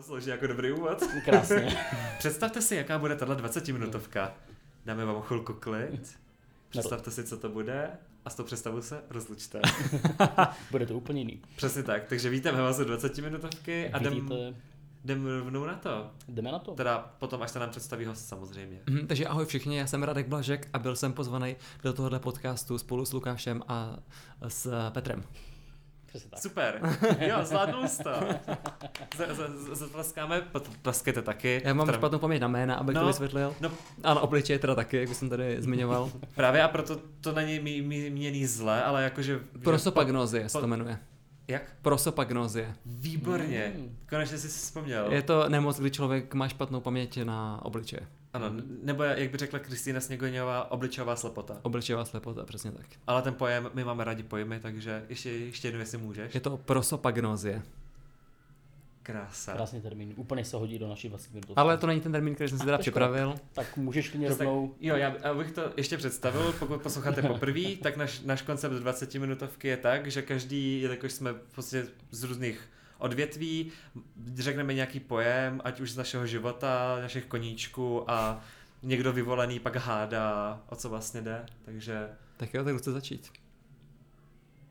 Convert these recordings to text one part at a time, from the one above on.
To slouží jako dobrý úvod. Krásně. Představte si, jaká bude tahle 20-minutovka. Dáme vám chvilku klid. Představte si, co to bude a s tou představou se rozlučte. bude to úplně jiný. Přesně tak, takže vítáme vás u 20 minutovky a jdem, Vidíte, jdem rovnou na to. jdeme na to. Teda potom, až se nám představí host samozřejmě. Mhm, takže ahoj všichni, já jsem Radek Blažek a byl jsem pozvaný do tohohle podcastu spolu s Lukášem a s Petrem. Přesně tak. Super, jo, zvládnul jsi to. Zatleskáme, tleskejte taky. Já mám špatnou paměť na jména, abych No, to vysvětlil. no. A na obličeje teda taky, jak už jsem tady zmiňoval. Právě a proto to není mí- mí- míněný zle, ale jakože... Prosopagnozie se po- to jmenuje. Jak? Prosopagnozie. Výborně. Mm. Konečně jsi si vzpomněl. Je to nemoc, kdy člověk má špatnou paměť na obličeje. Ano, nebo jak by řekla Kristýna Sněgoňová, obličová slepota. Obličejová slepota, přesně tak. Ale ten pojem, my máme rádi pojmy, takže ještě, ještě jednou, jestli můžeš. Je to prosopagnozie. Krása. Krásný termín. Úplně se hodí do naší vlastní minuty. Ale to není ten termín, který jsem si teda připravil. Tak můžeš klidně Tak, rovnou... jo, já abych to ještě představil, pokud posloucháte poprvé, tak náš, náš koncept 20 minutovky je tak, že každý, jelikož jsme prostě z různých odvětví, řekneme nějaký pojem, ať už z našeho života, našich koníčků a někdo vyvolený pak hádá, o co vlastně jde, takže Tak jo, tak chce začít.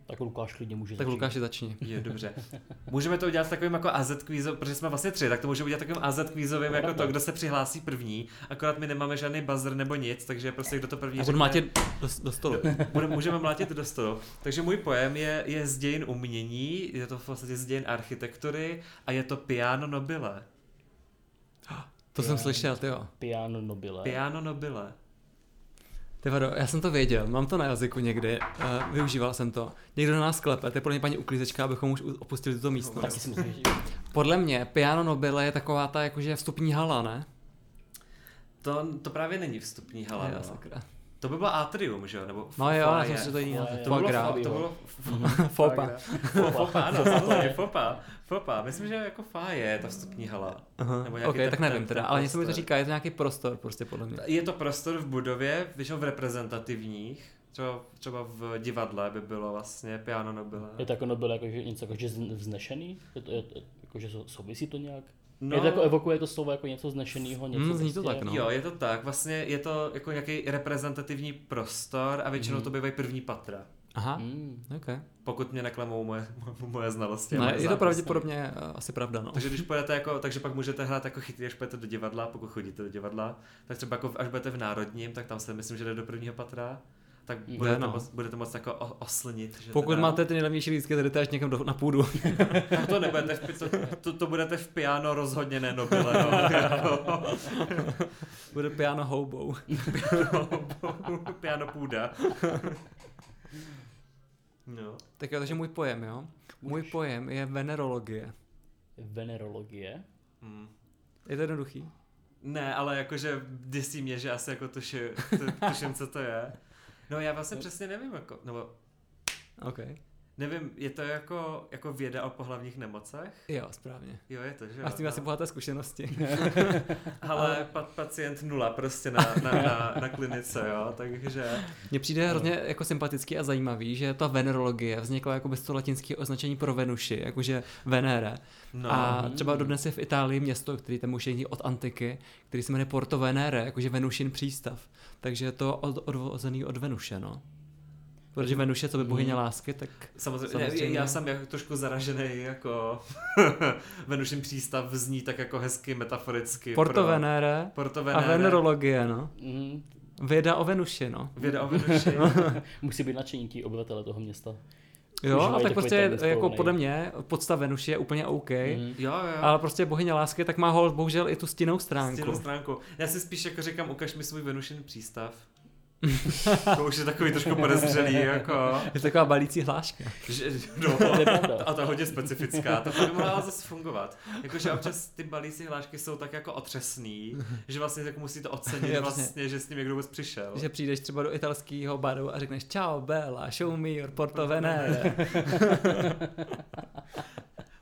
Tak Lukáš klidně může Tak začít. Lukáši začni. je dobře. Můžeme to udělat takovým jako AZ kvízovým, protože jsme vlastně tři, tak to můžeme udělat takovým AZ kvízovým jako to, kdo se přihlásí první, akorát my nemáme žádný buzzer nebo nic, takže prostě kdo to první A řekne- mlátit do, do stolu. Bude, můžeme mlátit do stolu. Takže můj pojem je, je z dějin umění, je to v podstatě z dějin architektury a je to piano nobile. To jsem slyšel, ty jo. Piano Nobile. Piano nobile. Ty vado, já jsem to věděl, mám to na jazyku někdy, uh, využíval jsem to. Někdo na nás klepe, to je podle mě paní uklízečka, abychom už opustili tuto místnost. Že... Podle mě Piano Nobile je taková ta jakože vstupní hala, ne? To, to právě není vstupní hala. No. sakra. To by bylo atrium, že jo? Nebo No jo, já jsem si to jiný. To bylo, gras. to bylo Fopa. Fopa, ano, samozřejmě, fopa. Fopa, myslím, že jako fá je ta vstupní hala. Aha. Nebo nějaký Ok, ten- tak nevím teda, ale něco mi to říká, je to nějaký prostor prostě podle mě. Je to prostor v budově, většinou v reprezentativních, třeba, třeba v divadle by bylo vlastně piano nobile. Je to jako Nobile jako, že něco jako, že zn- vznešený? Je to, je, jako, že sou- souvisí to nějak? No, Je to jako evokuje to slovo jako něco vznešeného, něco Hmm, zní to prostě- tak, no. Jo, je to tak. Vlastně je to jako nějaký reprezentativní prostor a většinou to bývají první patra. Aha, Hmm. ok. Pokud mě neklamou moje, moje znalosti. No, moje je to zápisy. pravděpodobně uh, asi pravda, no. Takže když půjdete jako, takže pak můžete hrát jako chytrý, až půjdete do divadla, pokud chodíte do divadla, tak třeba jako až budete v Národním, tak tam se myslím, že jde do prvního patra, tak Jde, budete, no. moc, budete moc jako oslnit. Že Pokud teda, máte ty nejlevnější lístky, tady jdete až někam do, na půdu. Tak to nebudete, v, to, to, to, budete v piano rozhodně ne nobile, no. Jako, Bude piano houbou. piano půda. No. Tak jo, takže můj pojem, jo. Můj pojem je venerologie. Venerologie. Hmm. Je to jednoduchý? Ne, ale jakože děsí mě, že asi jako tuši, tu, tuším, co to je. No já vlastně přesně nevím, jako, nebo OK. Nevím, je to jako, jako věda o pohlavních nemocech? Jo, správně. Jo, je to, že jo. A s tím no. asi bohaté zkušenosti. Ale pa, pacient nula prostě na, na, na, na klinice, jo, takže... Mně přijde hrozně jako sympatický a zajímavý, že ta venerologie vznikla jako bez toho latinského označení pro Venuši, jakože Venere. No, A třeba dodnes je v Itálii město, který tam už je od antiky, který se jmenuje Porto Venere, jakože Venušin přístav. Takže je to od, odvozený od Venuše, no. Protože Venuše, co by bohyně lásky, tak samozřejmě, samozřejmě. já jsem jako trošku zaražený, jako Venušin přístav zní tak jako hezky metaforicky. Porto pro- Venere Porto a Venere. venerologie, no. Mm. Věda o Venuši, no. Věda o Venuši. Musí být nadšení ti obyvatele toho města. Jo, a tak prostě jako podle mě podsta Venuši je úplně OK, Mm. Jo, jo. ale prostě bohyně lásky tak má hol bohužel i tu stinnou stránku. Stěnou stránku. Já si spíš jako říkám, ukaž mi svůj Venušin přístav. to už je takový trošku podezřelý, jako, Je to taková balící hláška. že, no, a to je hodně specifická, to by mohla zase fungovat. Jakože občas ty balící hlášky jsou tak jako otřesný, že vlastně tak musíte ocenit Jo, vlastně, že s ním někdo vůbec přišel. Že přijdeš třeba do italského baru a řekneš Ciao Bella, show me your Porto Venere.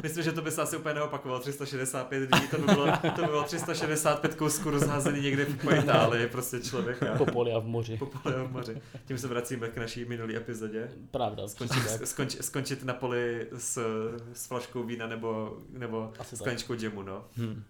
Myslím, že to by se asi úplně neopakovalo. 365 lidí, to by bylo, to by bylo 365 kousků rozházený někde po Itálii, prostě člověka. Po poli a v moři. Po poli a v moři. Tím se vracíme k naší minulý epizodě. Pravda. Skončit, skonč, skončit na poli s, s flaškou vína nebo, nebo Asi tak. skleničkou džemu, no. Hm.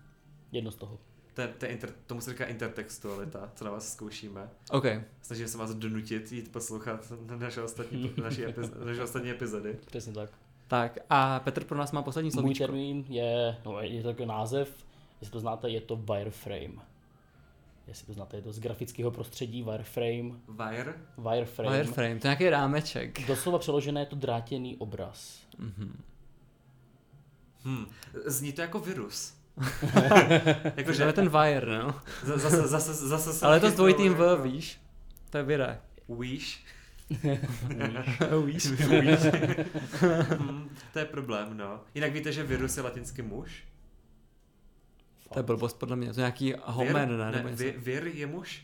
Jedno z toho. To je inter, tomu se říká intertextualita, co na vás zkoušíme. OK, Snažíme se vás donutit jít poslouchat naše ostatní, naši epiz, naše ostatní epizody. Přesně tak. Tak a Petr pro nás má poslední Můj slovíčko. termín je, no je to takový název, jestli to znáte, je to wireframe. Jestli to znáte, je to z grafického prostředí wireframe. Wire? Wireframe. Wireframe, to je nějaký rámeček. Doslova přeložené je to drátěný obraz. Mhm. Hm. Zní to jako virus. Jakože je ten wire, no. za- zase, zase, zase se Ale je to s dvojitým V, jako- víš? To je vire. Víš? Víš? Víš? hm, to je problém, no. Jinak víte, že virus je latinsky muž? To je blbost podle mě, to je nějaký homen, ne? ne Nebo něco. vi, vir je muž?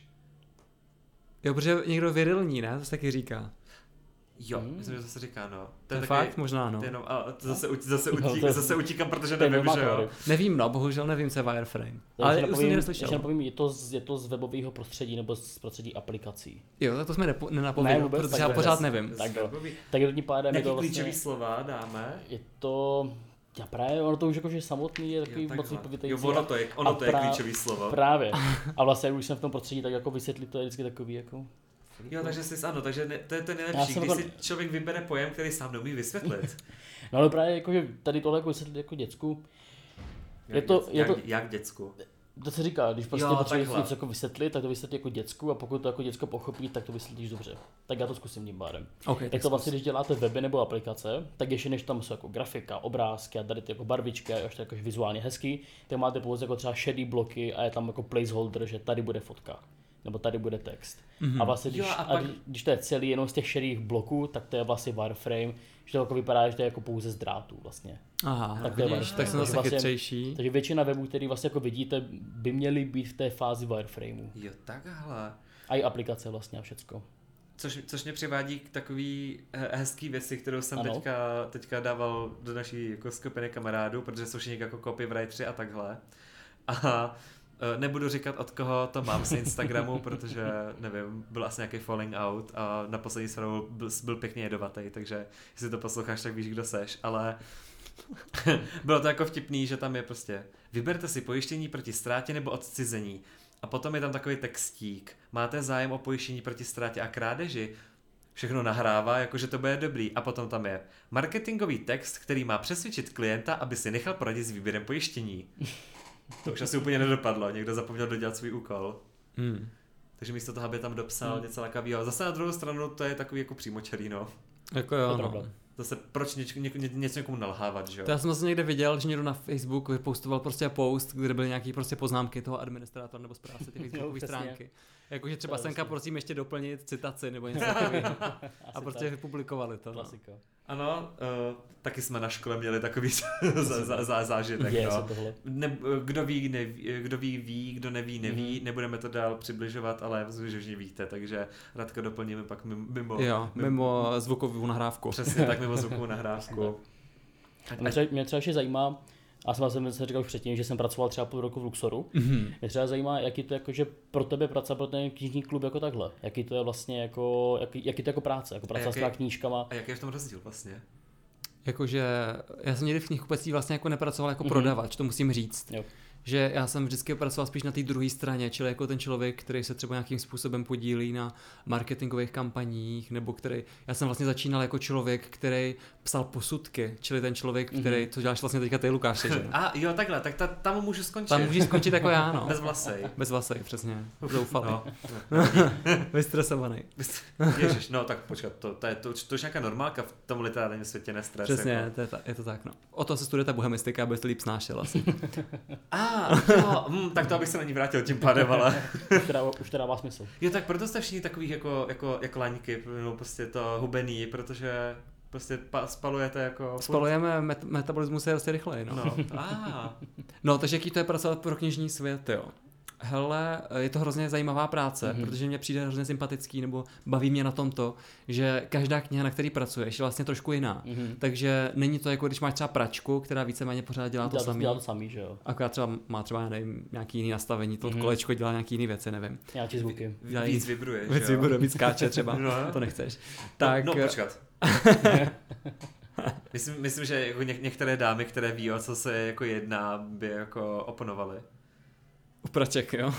Jo, protože někdo virilní, ne? To se taky říká. Jo, Hmm. myslím, že to se říká, no. To je taky- fakt? Možná, no. Jenom, a to zase, zase, No, utík, to je- zase utíkám, protože nevím, že jo. Nevím, no, bohužel nevím, co je wireframe. Já Ale už jsem neslyšel. ještě napovím, je to, z, je to z webového prostředí nebo z prostředí aplikací. Jo, tak to jsme nepo, nenapověděli, Ne, vůbec, protože tak já pořád nevím. Tak. Takže tím pádem je Jaký to klíčový vlastně, slova dáme? je to, já právě, ono to už jakože samotný je takový Jo, moc takhle. vypovídající. Jo, ono to je, ono to je klíčový slovo. Právě. A vlastně, už jsem v tom prostředí, tak jako vysvětlit to je vždycky takový jako... Jo, takže jsi, ano, takže ne, to je to Já nejlepší, když to- si člověk vybere pojem, který sám neumí vysvětlit. No ale právě jakože tady tohle jako vysvětlit jako děcku, Je Jak to- je jak, to- jak děcku. to se říká, když prostě Jo, potřebuješ takhle. něco jako vysvětlit, tak to vysvětlí jako děcku a pokud to jako děcko pochopí, tak to vysvětlíš dobře. Tak já to zkusím tím pádem. Okay, Tak to vlastně, když děláte weby nebo aplikace, tak ještě než tam jsou jako grafika, obrázky a tady ty jako barvičky a ještě jako vizuálně hezký, tak máte pouze jako třeba šedý bloky a je tam jako placeholder, že tady bude fotka. Nebo tady bude text. Mm-hmm. A vlastně, když, Jo, a a pak- když, když to je celý jenom z těch šedých bloků, tak to je vlastně wireframe, že to jako vypadá, že to je jako pouze z drátů vlastně. Aha, Tak to je vidíš, vlastně- tak jsem zase vlastně- chytřejší. Takže většina webů, které vlastně jako vidíte, by měly být v té fázi wireframeu. Jo, takhle. A i aplikace vlastně a všecko. Což, což mě přivádí k takový he- hezký věci, kterou jsem Ano. teďka, teďka dával do naší jako skupiny kamarádů, protože jsou všichni jako copywriteri a takhle. A nebudu říkat, od koho to mám z Instagramu, protože nevím, byl asi nějaký falling out a na poslední stranu byl, byl pěkně jedovatý, takže jestli to posloucháš, tak víš, kdo seš, ale bylo to jako vtipný, že tam je prostě vyberte si pojištění proti ztrátě nebo odcizení a potom je tam takový textík. Máte zájem o pojištění proti ztrátě a krádeži? Všechno nahrává, jakože to bude dobrý. A potom tam je marketingový text, který má přesvědčit klienta, aby si nechal poradit s výběrem pojištění. To už asi úplně nedopadlo, někdo zapomněl dodělat svůj úkol. Hmm. Takže místo toho, aby tam dopsal Hmm. něco takového. Zase na druhou stranu to je takový jako přímočarý, no. Jako To jo, je no. Zase proč něč, ně, ně, něco někomu nalhávat, že jo? To já jsem zase někde viděl, že někdo na Facebook vypostoval prostě post, kde byly nějaký prostě poznámky toho administrátora nebo správce té Facebookové stránky. Jakože třeba To Senka, vlastně- prosím ještě doplnit citaci nebo něco takového. A prostě tak. vypublikovali to. No. Ano, uh, taky jsme na škole měli takový za, za, za, zážitek, no. Ne, kdo ví, neví, kdo ví, ví, kdo neví, neví, Mhm. nebudeme to dál přibližovat, ale myslím, že všichni víte, takže Radko doplníme pak mimo, mimo Jo, mimo zvukovou nahrávku. přesně tak mimo zvukovou nahrávku. Mě třeba, mě třeba ještě zajímá, a jsem jsem se říkal už předtím, že jsem pracoval třeba půl roku v Luxoru. Mhm. Mě třeba zajímá, jaký to jakože pro tebe pracovat pro ten knižní klub jako takhle. Jaký to je vlastně jako, jaký, jaký to jako práce, jako pracovat s jaký- těma knížkama. A jaký je v tom rozdíl vlastně? Jakože já jsem někdy v knihkupectví vlastně jako nepracoval jako Mhm. prodavač, to musím říct. Jo. Že já jsem vždycky pracoval spíš na té druhé straně, čili jako ten člověk, který se třeba nějakým způsobem podílí na marketingových kampaních, nebo který, já jsem vlastně začínal jako člověk, který psal posudky, čili ten člověk, Mhm. který, co děláš vlastně teďka ty Lukáši, že? A jo, takhle, tak ta, tam můžu skončit. Tam můžeš skončit jako já, no. Bez vlasej. Bez vlasej, přesně. Zoufalý. No. Vystresovaný. Ježiš, no tak počkat, to, to, je, to, to už nějaká normálka v tom literárním světě nestres. Přesně, Jako. to je, ta, je to tak, no. O to se studuje ta bohemistika, aby to líp snášel asi. A, jo, hm, tak to abych se na ní vrátil tím pádem, ale... Už dává, už to dává smysl. Jo, tak proto jste všichni takových jako, jako, jako laňky, no prostě to hubený, protože prostě pa, spalujete jako... Spalujeme, met- metabolismus je prostě rychleji, no. No, a, No, takže jaký to je pracovat pro knižní svět, jo. Hele, je to hrozně zajímavá práce, Mhm. mm-hmm. protože mě přijde hrozně sympatický, nebo baví mě na tom to, že každá kniha, na který pracuješ, je vlastně trošku jiná. Mhm. Takže není to jako když máš třeba pračku, která víceméně pořád dělá to Dělá to, samé. dělá to samý, že jo. Akorát třeba má třeba, já nevím, nějaký jiný nastavení, to Mhm. mm-hmm. kolečko dělá nějaký jiný věci, nevím. Nějaký zvuky. Dělají- Víc vibruje, jo? bude víc skáče třeba, No. to nechceš. Tak, No, no počkat. myslím, myslím, že jako něk- některé dámy, které ví, o co se jako jedná, by jako oponovaly. U praček, jo.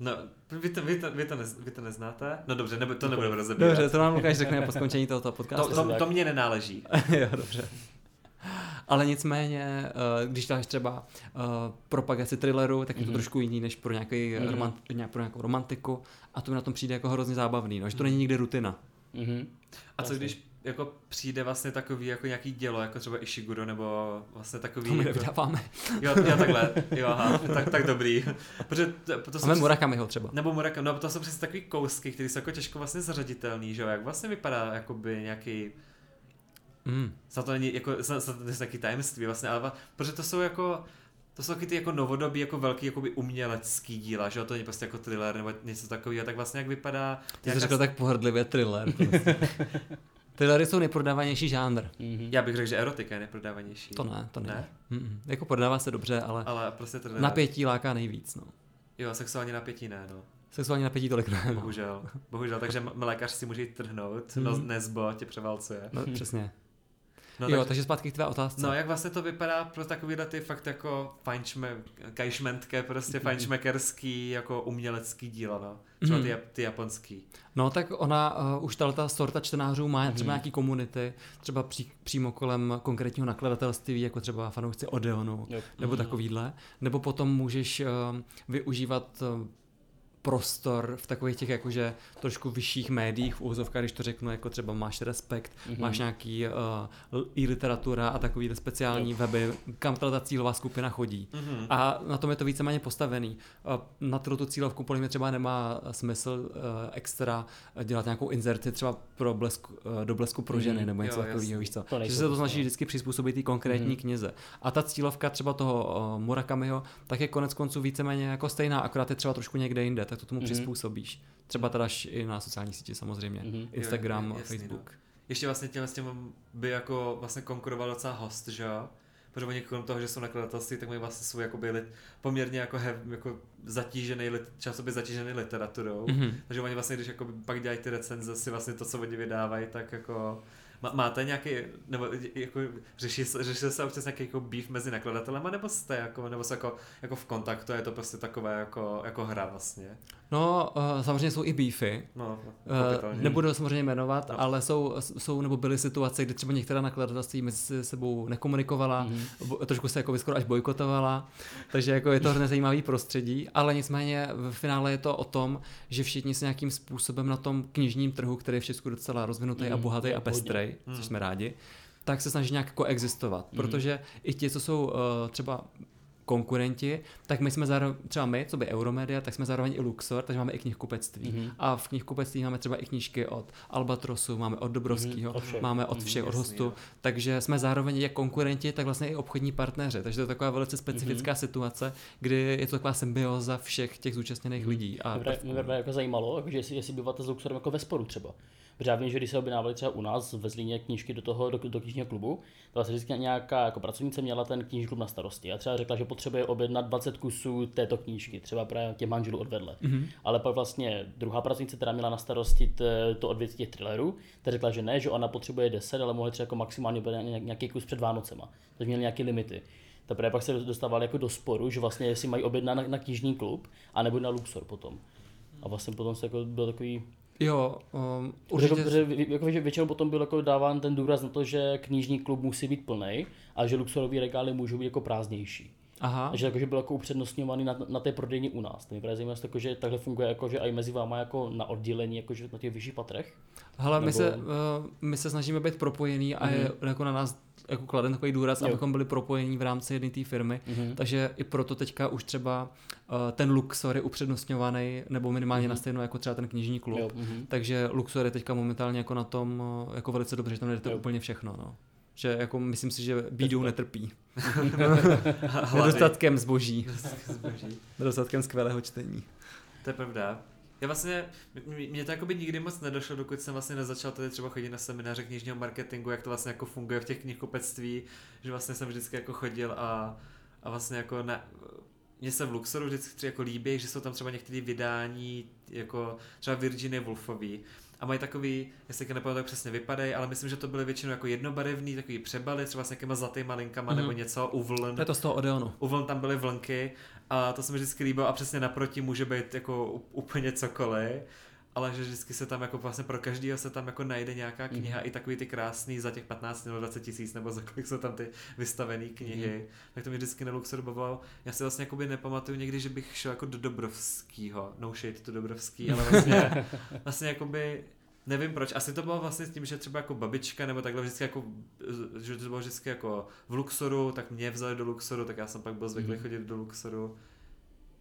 No, vy to, vy to, vy to, nez, vy to neznáte? No dobře, nebo, to nebudeme rozebírat. Dobře, to nám Lukáš řekne po skončení tohoto to, podcastu. to, to mě nenáleží. jo, dobře. Ale nicméně, eh, když dáš třeba eh, propagaci thrilleru, tak je to Mhm. trošku jiný než pro, nějaký Mhm. romant, nějak, pro nějakou romantiku a to mi na tom přijde jako hrozně zábavný, no, že to není nikdy rutina. Mhm. A co když jako přijde vlastně takový jako nějaký dělo, jako třeba Ishiguro, nebo vlastně takový... To my jako, nevydáváme. jo, jo, takhle, jo, aha, tak, tak dobrý. Protože to, to jsou Máme přes- Murakamiho třeba. Nebo Murakami, no to jsou přesně takový kousky, které jsou jako těžko vlastně zařaditelný, že jo, jak vlastně vypadá jakoby nějaký Mm. Snad to není jako, snad, snad to není nějaký tajemství vlastně, ale protože to jsou jako, to jsou taky ty jako novodobí, jako velký jakoby umělecký díla, že jo, to není prostě jako thriller nebo něco takového, tak vlastně jak vypadá Ty jsi řekl tak pohrdlivě thriller. Prostě. Thrillery jsou nejprodávanější žánr. Mhm. Já bych řekl, že erotika je nejprodávanější. To ne, to ne. Ne? Mm-mm. Jako prodává se dobře, ale Ale prostě thriller. napětí láká nejvíc. No. Jo, sexuální napětí ne, no. Sexuální napětí tolik ne. No. Bohužel. Bohužel, takže lékař si může jít trhnout, Mhm. no nezbo tě převalcuje. no přesně. No, jo, tak- takže zpátky k tvé otázce. No jak vlastně to vypadá pro takovýhle ty fakt jako kajšmentké, prostě Mhm. fajnšmekerský jako umělecký díla, no. Třeba ty, Mhm. jap- ty japonský. No tak ona uh, už tato sorta čtenářů má třeba Mhm. nějaký komunity, třeba pří, přímo kolem konkrétního nakladatelství, jako třeba fanoušci Odeonu, Jo. nebo Mhm. takovýhle. Nebo potom můžeš uh, využívat uh, prostor v takových těch jakože trošku vyšších médiích, v úvozovkách, když to řeknu, jako třeba máš Respekt, Mhm. máš nějaký uh, i literatura a takový speciální weby, kam ta cílová skupina chodí. Mhm. A na tom je to víceméně postavený. A Na tu tu cílovku podle mě třeba nemá smysl uh, extra dělat nějakou inzerci třeba pro blesku, uh, do blesku pro ženy Mhm. nebo něco takového, víš co. Že se to snaží no. vždycky přizpůsobit té konkrétní Mhm. knize. A ta cílovka třeba toho uh, Murakamiho, tak je konec konců víceméně jako stejná, akorát je třeba trošku někde jinde, tak to tomu Mhm. přizpůsobíš. Třeba teda i na sociální sítě samozřejmě. Mhm. Instagram, Jo, jasný, Facebook. Ještě vlastně těm s těm by jako vlastně konkuroval docela host, že jo? Protože oni krom toho, že jsou nakladatelství, tak mají vlastně svůj jakoby lit, poměrně jako, hev, jako zatížený, lit, časopis zatížený literaturou. Mhm. Takže oni vlastně, když jakoby pak dělají ty recenze, si vlastně to, co oni vydávají, tak jako máte nějaký, nebo jako řeší, se- řeší se občas nějaký jako beef mezi nakladatelema, nebo jste jako, nebo jste jako, jako v kontaktu, je to prostě takové jako, jako hra vlastně. No, uh, samozřejmě jsou i beefy, No, Uh, nebudu ho samozřejmě jmenovat, No. ale jsou, jsou nebo byly situace, kdy třeba některá nakladatelství mezi sebou nekomunikovala, Mhm. bo, trošku se jako skoro až bojkotovala, takže jako je to hrozně zajímavý prostředí, ale nicméně v finále je to o tom, že všichni se nějakým způsobem na tom knižním trhu, který je v Česku docela rozvinutý a Mm, bohatý a hodně. Pestrej, Mm. což jsme rádi, tak se snaží nějak jako existovat, Mm. protože i ti, co jsou uh, třeba konkurenti, tak my jsme zároveň, třeba my, co by Euromedia, tak jsme zároveň i Luxor, takže máme i knihkupectví. Mhm. A v knihkupectví máme třeba i knížky od Albatrosu, máme od Dobrovského, Mhm, od všech. máme od Mhm, všech, od jasný, hostů, takže jsme zároveň jak konkurenti, tak vlastně i obchodní partneři. Takže to je taková velice specifická situace, kdy je to taková symbioza všech těch zúčastněných lidí. A Mě mě právě jako zajímalo, že jestli, jestli býváte s Luxorem jako ve sporu třeba. Protože já vím, že když se objednávali třeba u nás ve Zlíně knížky do toho, do, do knižního klubu, to vlastně vždycky nějaká jako pracovnice měla ten knižní klub na starosti a třeba řekla, že potřebuje objednat 20 kusů této knížky, třeba pro těch manželů odvedle. Mm-hmm. Ale pak vlastně druhá pracovnice, která měla na starosti t- to odvětví těch thrillerů, ta řekla, že ne, že ona potřebuje 10, ale mohli třeba jako maximálně nějaký kus před Vánocema. Takže měli nějaké limity. Teprve pak se dostávali jako do sporu, že vlastně jestli mají objednat na, na knižní klub, anebo na Luxor potom. A vlastně potom se jako byl takový... Jo, um, Určitě... Protože, protože, jako, že většinou potom byl jako dáván ten důraz na to, že knižní klub musí být plný a že Luxorový regály můžou být jako prázdnější. Aha, A že jakože byl jako upřednostňovaný na, na té prodejně u nás. To mi právě zajímavé, jako, že takhle funguje jako, že i mezi váma jako na oddělení, jakože na těch vyšších patrech. hele, my, nebo- se, uh, my se snažíme být propojení a je jako na nás jako kladen takový důraz, Mhm. Jo. abychom byli propojení v rámci jedné té firmy. Mhm. Takže i proto teďka už třeba uh, ten Luxor je upřednostňovaný, nebo minimálně na stejno jako třeba ten knižní klub. Jo, mhm. Takže Luxor je teďka momentálně jako na tom uh, jako velice dobře, že tam jdete Jo. úplně všechno. No. Že jako myslím si, že bídou netrpí. Nedostatkem zboží, Zboží. nedostatkem skvělého čtení. To je pravda. Já vlastně, mě to jako by nikdy moc nedošlo, dokud jsem vlastně nezačal tady třeba chodit na semináře knižního marketingu, jak to vlastně jako funguje v těch knihkupectví, že vlastně jsem vždycky jako chodil a, a vlastně jako na, mně se v Luxoru vždycky jako líbí, že jsou tam třeba některé vydání, jako třeba Virginie Woolfový, a mají takový, jestli si nepamatuju, jak přesně vypadají, ale myslím, že to byly většinou jako jednobarevný, takový přebaly, třeba s nějakýma zlatýma linkama Mhm. nebo něco, u vln. To je to z toho Odeonu. U vln tam byly vlnky a to se mi vždycky líbilo a přesně naproti může být jako úplně cokoliv, ale že vždycky se tam jako vlastně pro každýho se tam jako najde nějaká Mhm. kniha, i takový ty krásný za těch 15 nebo 20 tisíc, nebo za kolik jsou tam ty vystavené knihy, Mhm. tak to mě vždycky na Luxoru bavilo. Já si vlastně jakoby nepamatuju někdy, že bych šel jako do Dobrovskýho, no shade to Dobrovský, ale vlastně, vlastně jakoby Nevím proč, asi to bylo vlastně s tím, že třeba jako babička nebo takhle vždycky jako, že to bylo vždycky jako v Luxoru, tak mě vzali do Luxoru, tak já jsem pak byl zvyklý Mhm. chodit do Luxoru.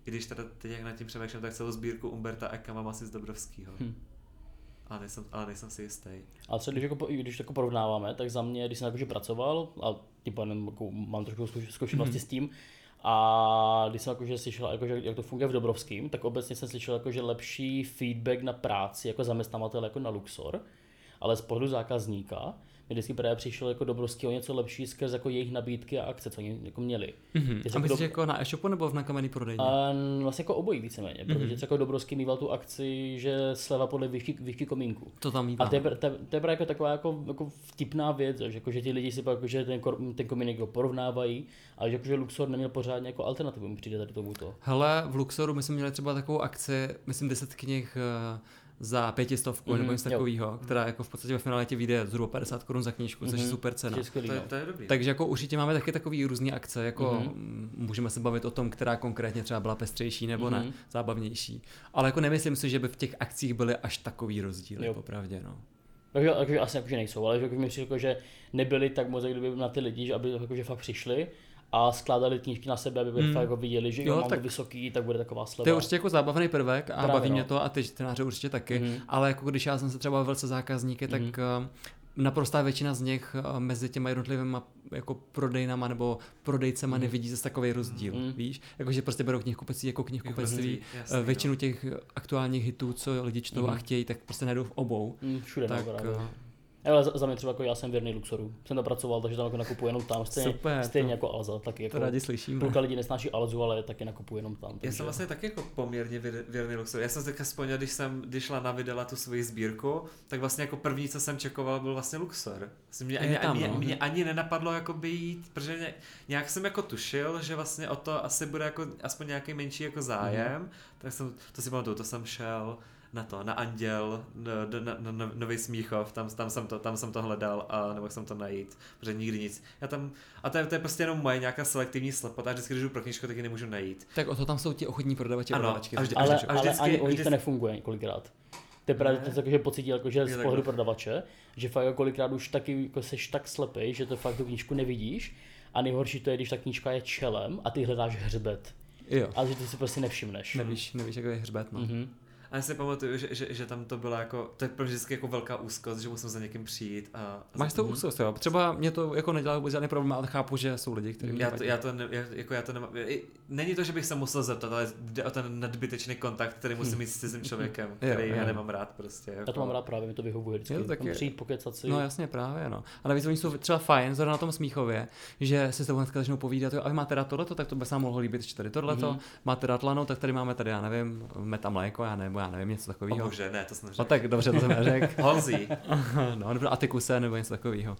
I když teda teď jak nad tím přemýšlím, tak celou sbírku Umberta Eka mám asi z Dobrovského. Hm. Ale, nejsem, ale nejsem si jistý. A co když, jako, když to jako porovnáváme, tak za mě, když jsem jakože pracoval, a tím pádem jako mám trošku zkuš- zkušenosti Mhm. s tím, a když jsem jakože slyšel, jakože, jak to funguje v Dobrovském, tak obecně jsem slyšel jakože lepší feedback na práci jako zaměstnavatel jako na Luxor, ale z pohledu zákazníka mi vždycky právě přišel jako Dobrovský o něco lepší skrz jako jejich nabídky a akce, co oni jako měli. Mhm. Jsi A jako myslíš do- jako na e-shopu nebo v nakamený prodejně? A vlastně jako obojí víceméně, protože Mhm. jako Dobrovský mýval tu akci, že sleva podle výšky, výšky komínku. To tam A mývám. to je, to, to je právě jako taková jako, jako vtipná věc, že, jako, že ti lidi si pak jako, že ten, ten komínek jako porovnávají, ale že, jako, že Luxor neměl pořádně jako alternativu, mi přijde tady tomuto. Hele, v Luxoru my jsme měli třeba takovou akci, myslím 10 knih eh, za pětistovku Mhm, nebo něco jo. takového, která jako v podstatě ve finále ti vyjde zhruba 50 korun za knížku, což je Mhm. super cena. je skvělý, To je, to je dobrý. Takže jako určitě máme taky takový různé akce, jako Mhm. mm, můžeme se bavit o tom, která konkrétně třeba byla pestřejší nebo ne, Mhm. zábavnější. Ale jako nemyslím si, že by v těch akcích byly až takový rozdíly, Jo. popravdě, no. Takže, takže asi jakože nejsou, ale že jako mi jako, že nebyli tak moc, kdyby na ty lidi, že aby jako, že fakt přišli a skládali knížky na sebe, aby Hmm. mm. jako viděli, že Jo, jo, mám tak- tak... vysoký, tak bude taková sleva. To je určitě jako zábavný prvek a Právě, baví no. mě to a ty čtenáře určitě taky, Mhm. ale jako když já jsem se třeba bavil se zákazníky, tak Mhm. eh, naprostá většina z nich eh, mezi těma jednotlivými jako prodejnama nebo prodejcema Mhm. nevidí zase takový rozdíl, Mhm. víš? Jakože prostě berou knihkupectví jako knihkupectví. Jasný, Eh, Většinu no. těch aktuálních hitů, co lidi čtou a Mhm. chtějí, tak prostě najdou v obou. Mm, všude Tak, Ale za, za mě třeba jako já jsem věrný Luxoru. Jsem tam pracoval, takže tam jako nakupuji jenom tam. Stejně, Super, stejně to- jako Alza, taky To jako rádi slyšíme. půlka lidí nesnáší Alzu, ale taky nakupuji jenom tam. Já takže- jsem vlastně taky jako poměrně věr- věrný Luxor. Já jsem teďka vzpomněl, když jsem když šla na vydala tu svoji sbírku, tak vlastně jako první, co jsem čekoval, byl vlastně Luxor. Vlastně mě, Je ani, tam, ani, no. mě ani nenapadlo jako by jít, protože ně, nějak jsem jako tušil, že vlastně o to asi bude jako aspoň nějaký menší jako zájem, tak jsem, to si pamatuju, to jsem šel na to, na Anděl, na, na, na, na Nový Smíchov, tam, tam, jsem to, tam jsem to hledal a nemohl jsem to najít, protože nikdy nic. Já tam, a to je, to je prostě jenom moje nějaká selektivní slepota, a vždycky, když jdu pro knížku, tak ji nemůžu najít. Tak o to tam jsou ti ochotní prodavači a Ano, prodavačky. a vždy- takže- ale, vždy- a ale vždycky- ani u nich vždycky- to nefunguje několikrát. To je právě to, jakože pocítil, jakože Je z takhle. pohledu prodavače, že fakt jako kolikrát už taky jako seš tak slepý, že to fakt tu knížku nevidíš a nejhorší to je, když ta knížka je čelem a ty hledáš hřbet. Jo, A že ty si prostě nevšimneš. nevíš, nevíš, jak je hřbet, no. Mhm. A já si pamatuju, že, že, že tam to byla jako, to je pro vždycky jako velká úzkost, že musím za někým přijít a... a Máš to úzkost, jo. Třeba mě to jako nedělá vůbec žádný problém, ale chápu, že jsou lidi, kteří já to, já to, ne, já, jako já to nemám, není to, že bych se musel zeptat, ale jde o ten nadbytečný kontakt, který musím mít s cizím člověkem, který jo. já nemám rád prostě. Jako. Já to mám rád právě, mi to vyhovuje vždycky. Je to taky- přijít, pokecat si. No jasně, právě, no. A navíc oni jsou třeba fajn, zrovna na tom Smíchově, že si s tebou hnedka začnou povídat, jo, a vy máte rád tohleto, tak to by se vám mohlo líbit ještě tady tohleto, Mhm. máte rád lano, tak tady máme tady, já nevím, meta mléko, já nevím, já nevím, něco takového. bože, ne, to jsem No neřekl. tak dobře, to jsem neřekl. Honzi, no, nebo Atikuse nebo něco takového.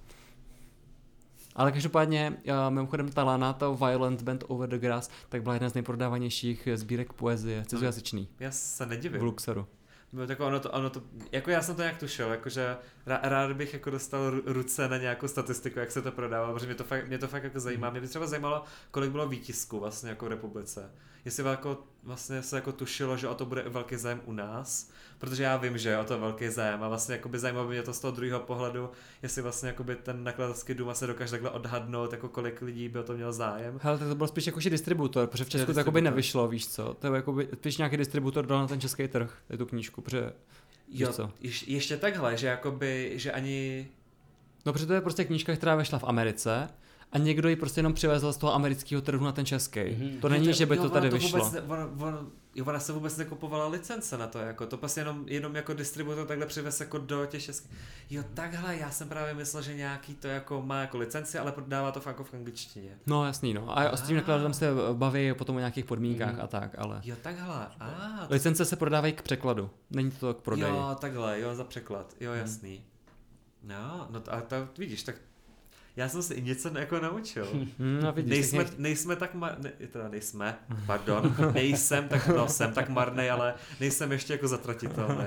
Ale každopádně, uh, mimochodem ta Lana, ta Violent Band Over the Grass, tak byla jedna z nejprodávanějších sbírek poezie, cizojazyčný, já se v nedivím. Luxoru. No, tak ono to, ono to, jako já jsem to nějak tušil, jakože rád bych jako dostal ru- ruce na nějakou statistiku, jak se to prodává, protože mě to fakt, mě to fakt jako zajímá. Mě by třeba zajímalo, kolik bylo výtisků vlastně jako v republice. Jestli jako, vlastně se jako tušilo, že o to bude velký zájem u nás, protože já vím, že je o to velký zájem a vlastně jako by zajímalo by mě to z toho druhého pohledu, jestli vlastně jako by ten nakladatelský dům se dokáže takhle odhadnout, jako kolik lidí by o to měl zájem. Hele, tak to byl spíš jakože distributor, protože v Česku to jakoby nevyšlo, víš co, to je jakoby, spíš nějaký distributor dal na ten český trh, tu knížku, protože, Jo, co. ješ, ještě takhle, že jakoby, že ani No, protože to je prostě knížka, která vešla v Americe a někdo ji prostě jenom přivezl z toho amerického trhu na ten český. Mhm. To není, že by jo, to tady vůbec vyšlo. Ne, ona, ona, jo, ona se vůbec nekupovala licence na to, jako to prostě jenom, jenom jako distributor takhle přivez jako do těch českých. Jo, takhle, já jsem právě myslel, že nějaký to jako má jako licenci, ale prodává to fakt jako v angličtině. No jasný, no. A s tím nakladatelem se baví potom o nějakých podmínkách Mhm. a tak, ale... Jo, takhle, a to Licence se prodávají k překladu, není to k prodeji. Jo, takhle, jo, za překlad, jo, jasný. No, no to- a to vidíš, tak já jsem se i něco jako naučil. Hmm, no vidíš, Nejsme, tak nejsme tak mar... Ne, teda nejsme, pardon, nejsem tak, no jsem tak marnej, ale nejsem ještě jako zatratitelný.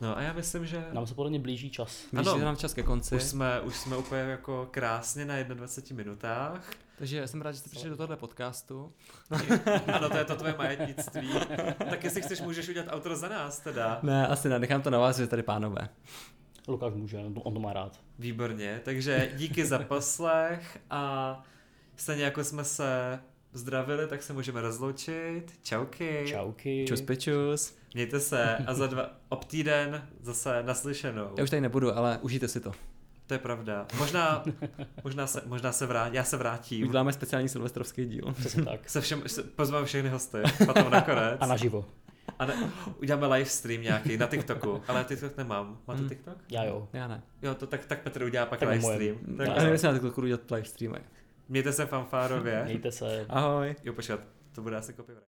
No a já myslím, že Nám se podle mě blíží čas. Blíží Ano. nám čas ke konci, už jsme, už jsme úplně jako krásně na 21 minutách. takže jsem rád, že jste přišli do tohle podcastu. Ano, to je to tvoje majetnictví. Tak jestli chceš, můžeš udělat autor za nás teda. Ne, asi ne, nechám to na vás, že tady pánové. Lukáš může, on to- on to má rád. Výborně, takže díky za poslech a stejně jako jsme se zdravili, tak se můžeme rozloučit. Čauky. Čauky. Čus pičus. Mějte se a za dva, ob týden zase naslyšenou. Já už tady nebudu, ale užijte si to. To je pravda. Možná, možná se, možná se vrátí, já se vrátím. dáme speciální silvestrovský díl. Přesně tak. Se všem, se, pozvám všechny hosty, potom nakonec. A naživo. A ne, uděláme live stream nějaký na TikToku, ale já TikTok nemám. Máte Hmm. TikTok? Já jo. Já ne. Jo, to tak, tak Petr udělá pak Tak live moje. stream. Tak, Já nevím, jestli na TikToku udělat live streamy. Mějte se fanfárově. Mějte se. Ahoj. Jo, počkat, to bude asi copyright.